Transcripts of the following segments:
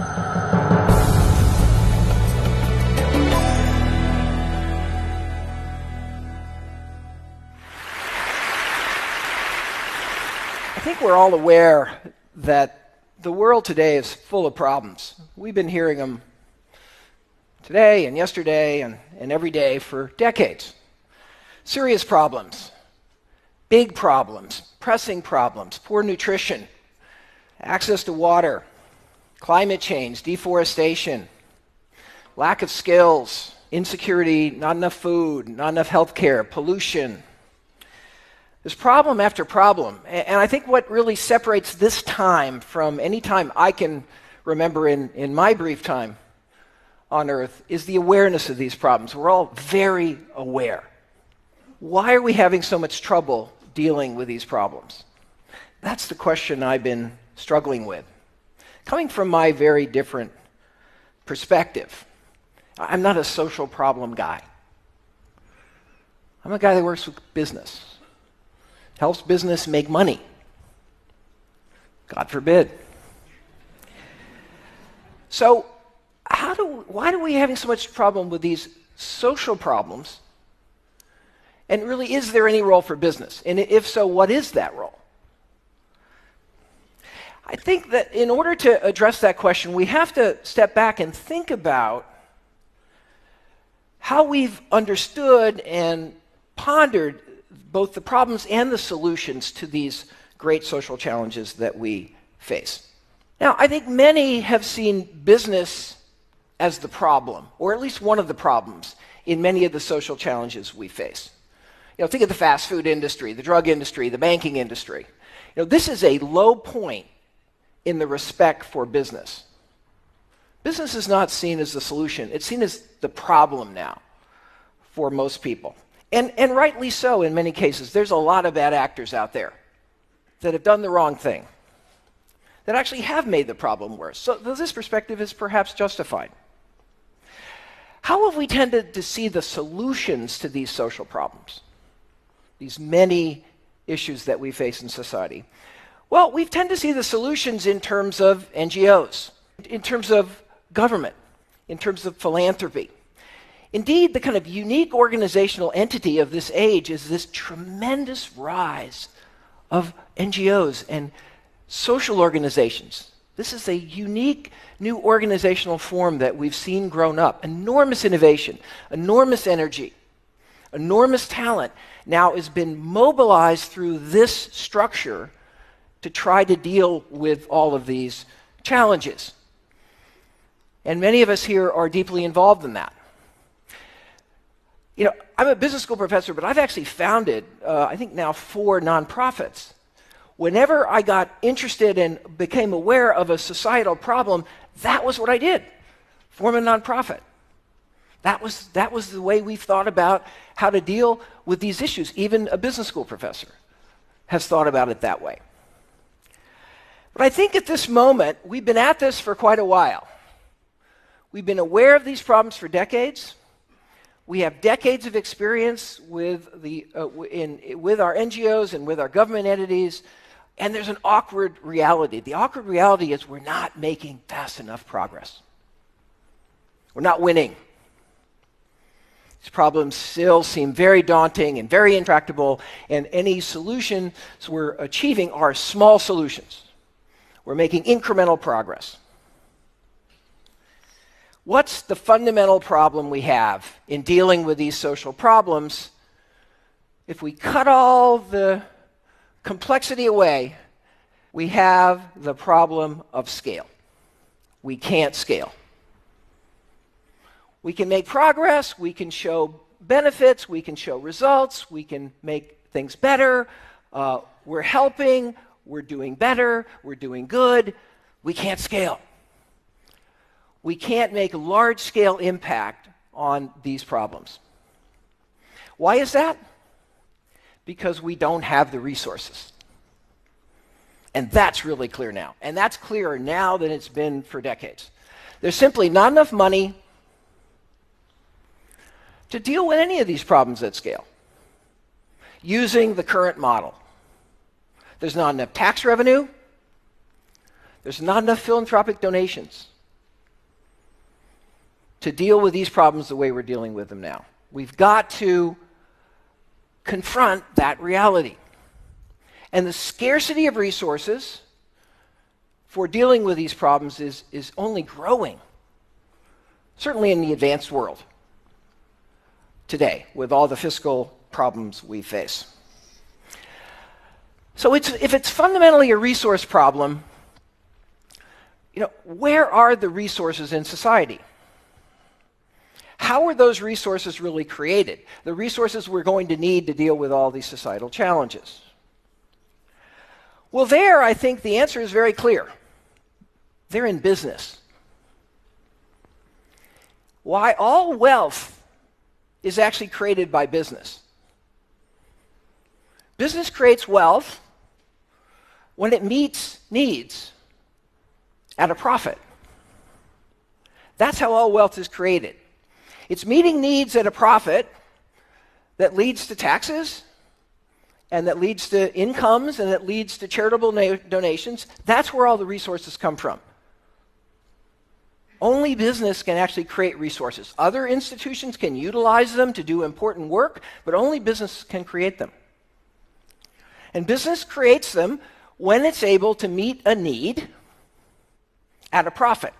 I think we're all aware that the world today is full of problems. We've been hearing them today and yesterday and, and every day for decades. Serious problems, big problems, pressing problems, poor nutrition, access to water, climate change, deforestation, lack of skills, insecurity, not enough food, not enough health care, pollution, there's problem after problem. And I think what really separates this time from any time I can remember in, in my brief time on earth is the awareness of these problems. We're all very aware. Why are we having so much trouble dealing with these problems? That's the question I've been struggling with. Coming from my very different perspective, I'm not a social problem guy. I'm a guy that works with business helps business make money. God forbid. So, how do, why are we having so much problem with these social problems? And really, is there any role for business? And if so, what is that role? I think that in order to address that question, we have to step back and think about how we've understood and pondered both the problems and the solutions to these great social challenges that we face. Now, I think many have seen business as the problem, or at least one of the problems, in many of the social challenges we face. You know, think of the fast food industry, the drug industry, the banking industry. You know, this is a low point in the respect for business. Business is not seen as the solution, it's seen as the problem now for most people. And, and rightly so in many cases. There's a lot of bad actors out there that have done the wrong thing, that actually have made the problem worse. So this perspective is perhaps justified. How have we tended to see the solutions to these social problems, these many issues that we face in society? Well, we tend to see the solutions in terms of NGOs, in terms of government, in terms of philanthropy. Indeed, the kind of unique organizational entity of this age is this tremendous rise of NGOs and social organizations. This is a unique new organizational form that we've seen grown up. Enormous innovation, enormous energy, enormous talent now has been mobilized through this structure to try to deal with all of these challenges. And many of us here are deeply involved in that. You know, I'm a business school professor, but I've actually founded, uh, I think now, four nonprofits. Whenever I got interested and became aware of a societal problem, that was what I did form a nonprofit. That was, that was the way we've thought about how to deal with these issues. Even a business school professor has thought about it that way. But I think at this moment, we've been at this for quite a while. We've been aware of these problems for decades. We have decades of experience with, the, uh, in, with our NGOs and with our government entities, and there's an awkward reality. The awkward reality is we're not making fast enough progress. We're not winning. These problems still seem very daunting and very intractable, and any solutions we're achieving are small solutions. We're making incremental progress. What's the fundamental problem we have in dealing with these social problems? If we cut all the complexity away, we have the problem of scale. We can't scale. We can make progress, we can show benefits, we can show results, we can make things better. Uh, we're helping, we're doing better, we're doing good. We can't scale we can't make large scale impact on these problems. Why is that? Because we don't have the resources. And that's really clear now. And that's clearer now than it's been for decades. There's simply not enough money to deal with any of these problems at scale using the current model. There's not enough tax revenue. There's not enough philanthropic donations. to deal with these problems the way we're dealing with them now. We've got to confront that reality. And the scarcity of resources for dealing with these problems is, is only growing, certainly in the advanced world today, with all the fiscal problems we face. So it's, if it's fundamentally a resource problem, you know, where are the resources in society? How are those resources really created? The resources we're going to need to deal with all these societal challenges. Well, there, I think the answer is very clear. They're in business. Why all wealth is actually created by business. Business creates wealth when it meets needs at a profit. That's how all wealth is created. It's meeting needs at a profit that leads to taxes and that leads to incomes and that leads to charitable na- donations. That's where all the resources come from. Only business can actually create resources. Other institutions can utilize them to do important work, but only business can create them. And business creates them when it's able to meet a need at a profit.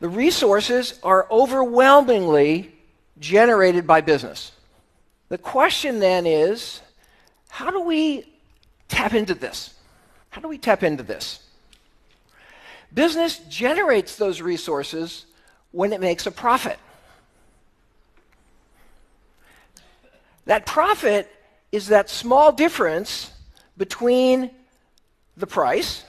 The resources are overwhelmingly generated by business. The question then is how do we tap into this? How do we tap into this? Business generates those resources when it makes a profit. That profit is that small difference between the price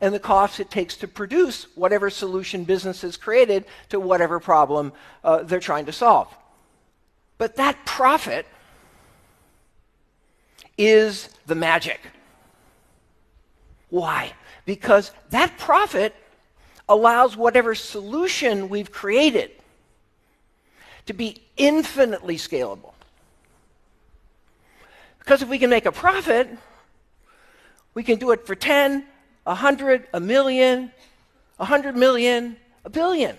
and the cost it takes to produce whatever solution business has created to whatever problem uh, they're trying to solve. But that profit is the magic. Why? Because that profit allows whatever solution we've created to be infinitely scalable. Because if we can make a profit, we can do it for 10, 100, a million, 100 million, a billion.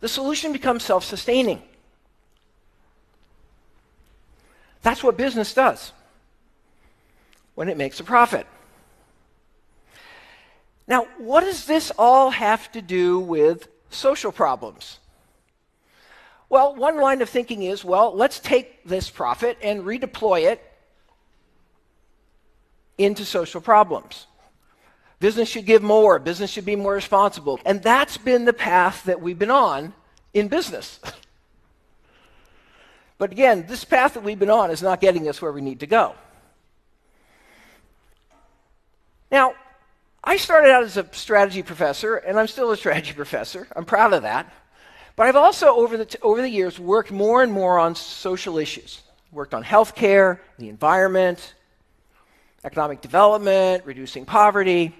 The solution becomes self sustaining. That's what business does when it makes a profit. Now, what does this all have to do with social problems? Well, one line of thinking is well, let's take this profit and redeploy it into social problems. Business should give more, business should be more responsible. And that's been the path that we've been on in business. but again, this path that we've been on is not getting us where we need to go. Now, I started out as a strategy professor, and I'm still a strategy professor. I'm proud of that. But I've also, over the, over the years, worked more and more on social issues. Worked on healthcare, the environment, economic development, reducing poverty.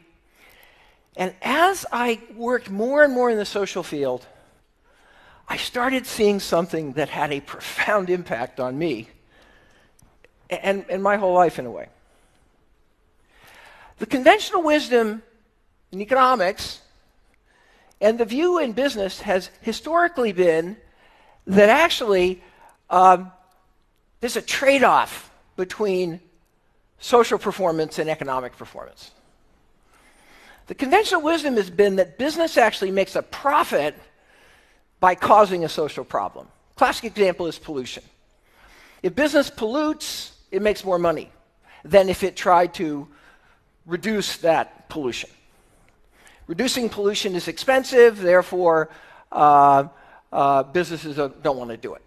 And as I worked more and more in the social field, I started seeing something that had a profound impact on me and, and my whole life, in a way. The conventional wisdom in economics and the view in business has historically been that actually um, there's a trade off between social performance and economic performance. The conventional wisdom has been that business actually makes a profit by causing a social problem. Classic example is pollution. If business pollutes, it makes more money than if it tried to reduce that pollution. Reducing pollution is expensive, therefore, uh, uh, businesses don't want to do it.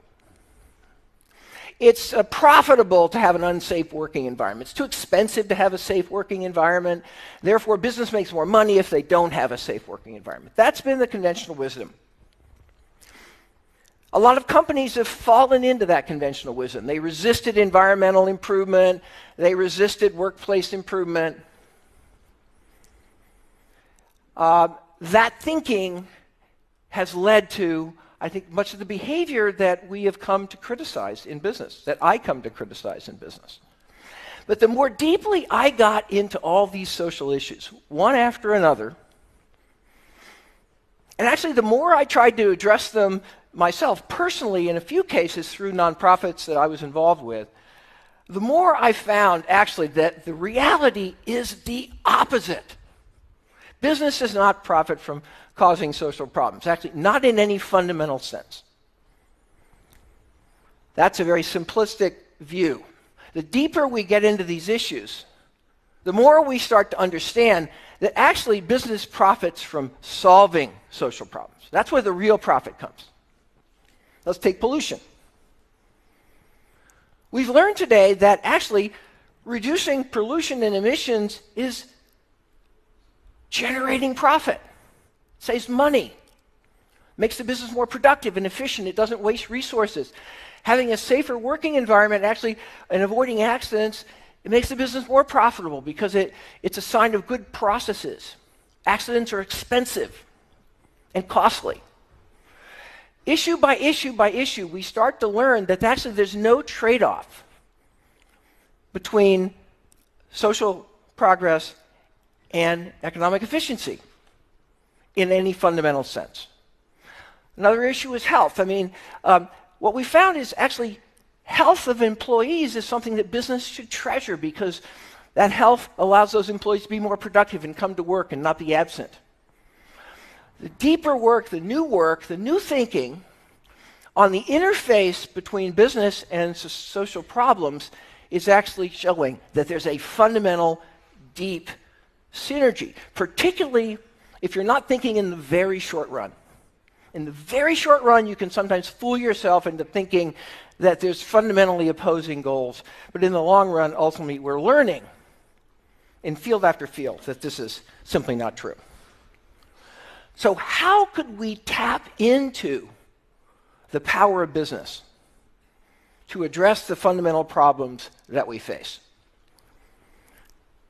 It's uh, profitable to have an unsafe working environment. It's too expensive to have a safe working environment. Therefore, business makes more money if they don't have a safe working environment. That's been the conventional wisdom. A lot of companies have fallen into that conventional wisdom. They resisted environmental improvement, they resisted workplace improvement. Uh, that thinking has led to, I think, much of the behavior that we have come to criticize in business, that I come to criticize in business. But the more deeply I got into all these social issues, one after another, And actually, the more I tried to address them myself personally, in a few cases through nonprofits that I was involved with, the more I found actually that the reality is the opposite. Business does not profit from causing social problems, actually, not in any fundamental sense. That's a very simplistic view. The deeper we get into these issues, the more we start to understand that actually business profits from solving social problems. That's where the real profit comes. Let's take pollution. We've learned today that actually reducing pollution and emissions is generating profit, saves money, makes the business more productive and efficient, it doesn't waste resources. Having a safer working environment actually and avoiding accidents, it makes the business more profitable because it, it's a sign of good processes. Accidents are expensive and costly. Issue by issue by issue, we start to learn that actually there's no trade off between social progress and economic efficiency in any fundamental sense. Another issue is health. I mean, um, what we found is actually health of employees is something that business should treasure because that health allows those employees to be more productive and come to work and not be absent. The deeper work, the new work, the new thinking on the interface between business and so- social problems is actually showing that there's a fundamental, deep synergy, particularly if you're not thinking in the very short run. In the very short run, you can sometimes fool yourself into thinking that there's fundamentally opposing goals. But in the long run, ultimately, we're learning in field after field that this is simply not true. So, how could we tap into the power of business to address the fundamental problems that we face?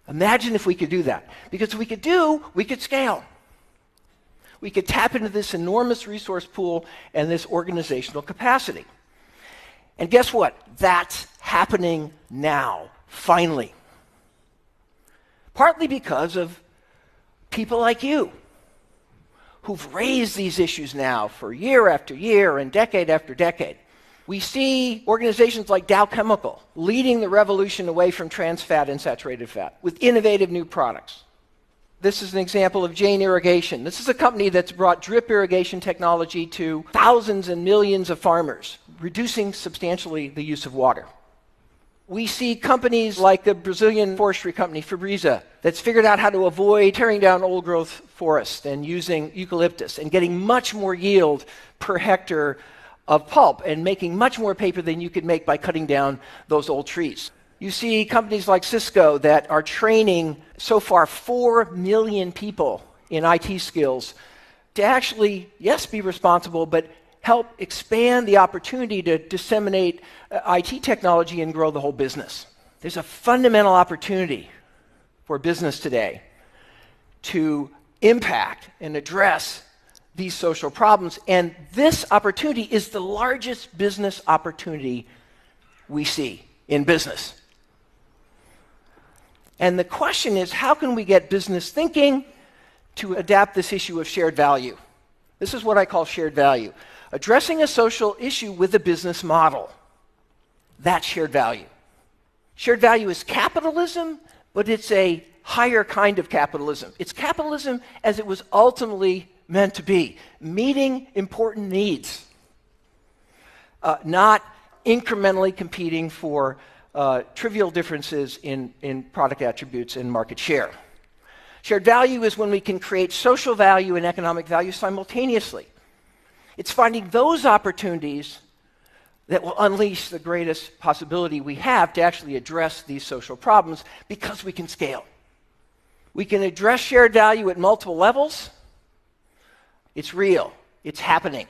Imagine if we could do that. Because if we could do, we could scale. We could tap into this enormous resource pool and this organizational capacity. And guess what? That's happening now, finally. Partly because of people like you who've raised these issues now for year after year and decade after decade. We see organizations like Dow Chemical leading the revolution away from trans fat and saturated fat with innovative new products. This is an example of Jain Irrigation. This is a company that's brought drip irrigation technology to thousands and millions of farmers, reducing substantially the use of water. We see companies like the Brazilian forestry company Fibria that's figured out how to avoid tearing down old growth forests and using eucalyptus and getting much more yield per hectare of pulp and making much more paper than you could make by cutting down those old trees. You see companies like Cisco that are training so far 4 million people in IT skills to actually, yes, be responsible, but help expand the opportunity to disseminate uh, IT technology and grow the whole business. There's a fundamental opportunity for business today to impact and address these social problems. And this opportunity is the largest business opportunity we see in business. And the question is how can we get business thinking to adapt this issue of shared value? This is what I call shared value addressing a social issue with a business model. That's shared value. Shared value is capitalism, but it's a higher kind of capitalism. It's capitalism as it was ultimately meant to be, meeting important needs, uh, not incrementally competing for uh, trivial differences in, in product attributes and market share. Shared value is when we can create social value and economic value simultaneously. It's finding those opportunities that will unleash the greatest possibility we have to actually address these social problems because we can scale. We can address shared value at multiple levels. It's real, it's happening.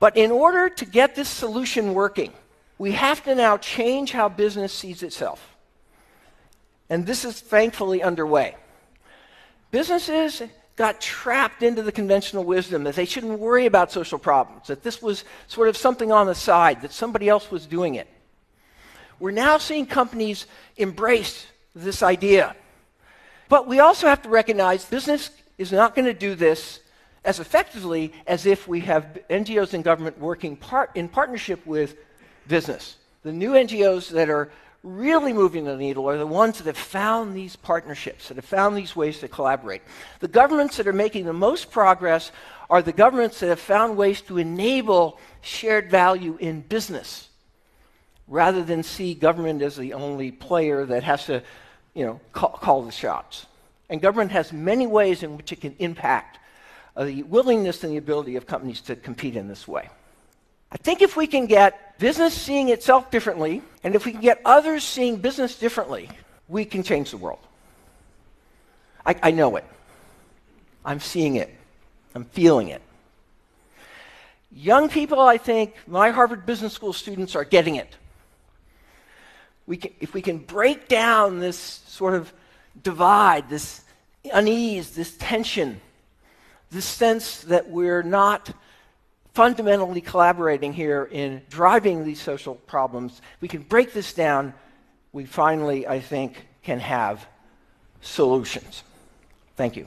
But in order to get this solution working, we have to now change how business sees itself. And this is thankfully underway. Businesses got trapped into the conventional wisdom that they shouldn't worry about social problems, that this was sort of something on the side, that somebody else was doing it. We're now seeing companies embrace this idea. But we also have to recognize business is not going to do this as effectively as if we have NGOs and government working part, in partnership with business. The new NGOs that are really moving the needle are the ones that have found these partnerships, that have found these ways to collaborate. The governments that are making the most progress are the governments that have found ways to enable shared value in business rather than see government as the only player that has to you know, call, call the shots. And government has many ways in which it can impact uh, the willingness and the ability of companies to compete in this way. I think if we can get business seeing itself differently, and if we can get others seeing business differently, we can change the world. I, I know it. I'm seeing it. I'm feeling it. Young people, I think, my Harvard Business School students are getting it. We can, if we can break down this sort of divide, this unease, this tension, this sense that we're not fundamentally collaborating here in driving these social problems, we can break this down, we finally, I think, can have solutions. Thank you.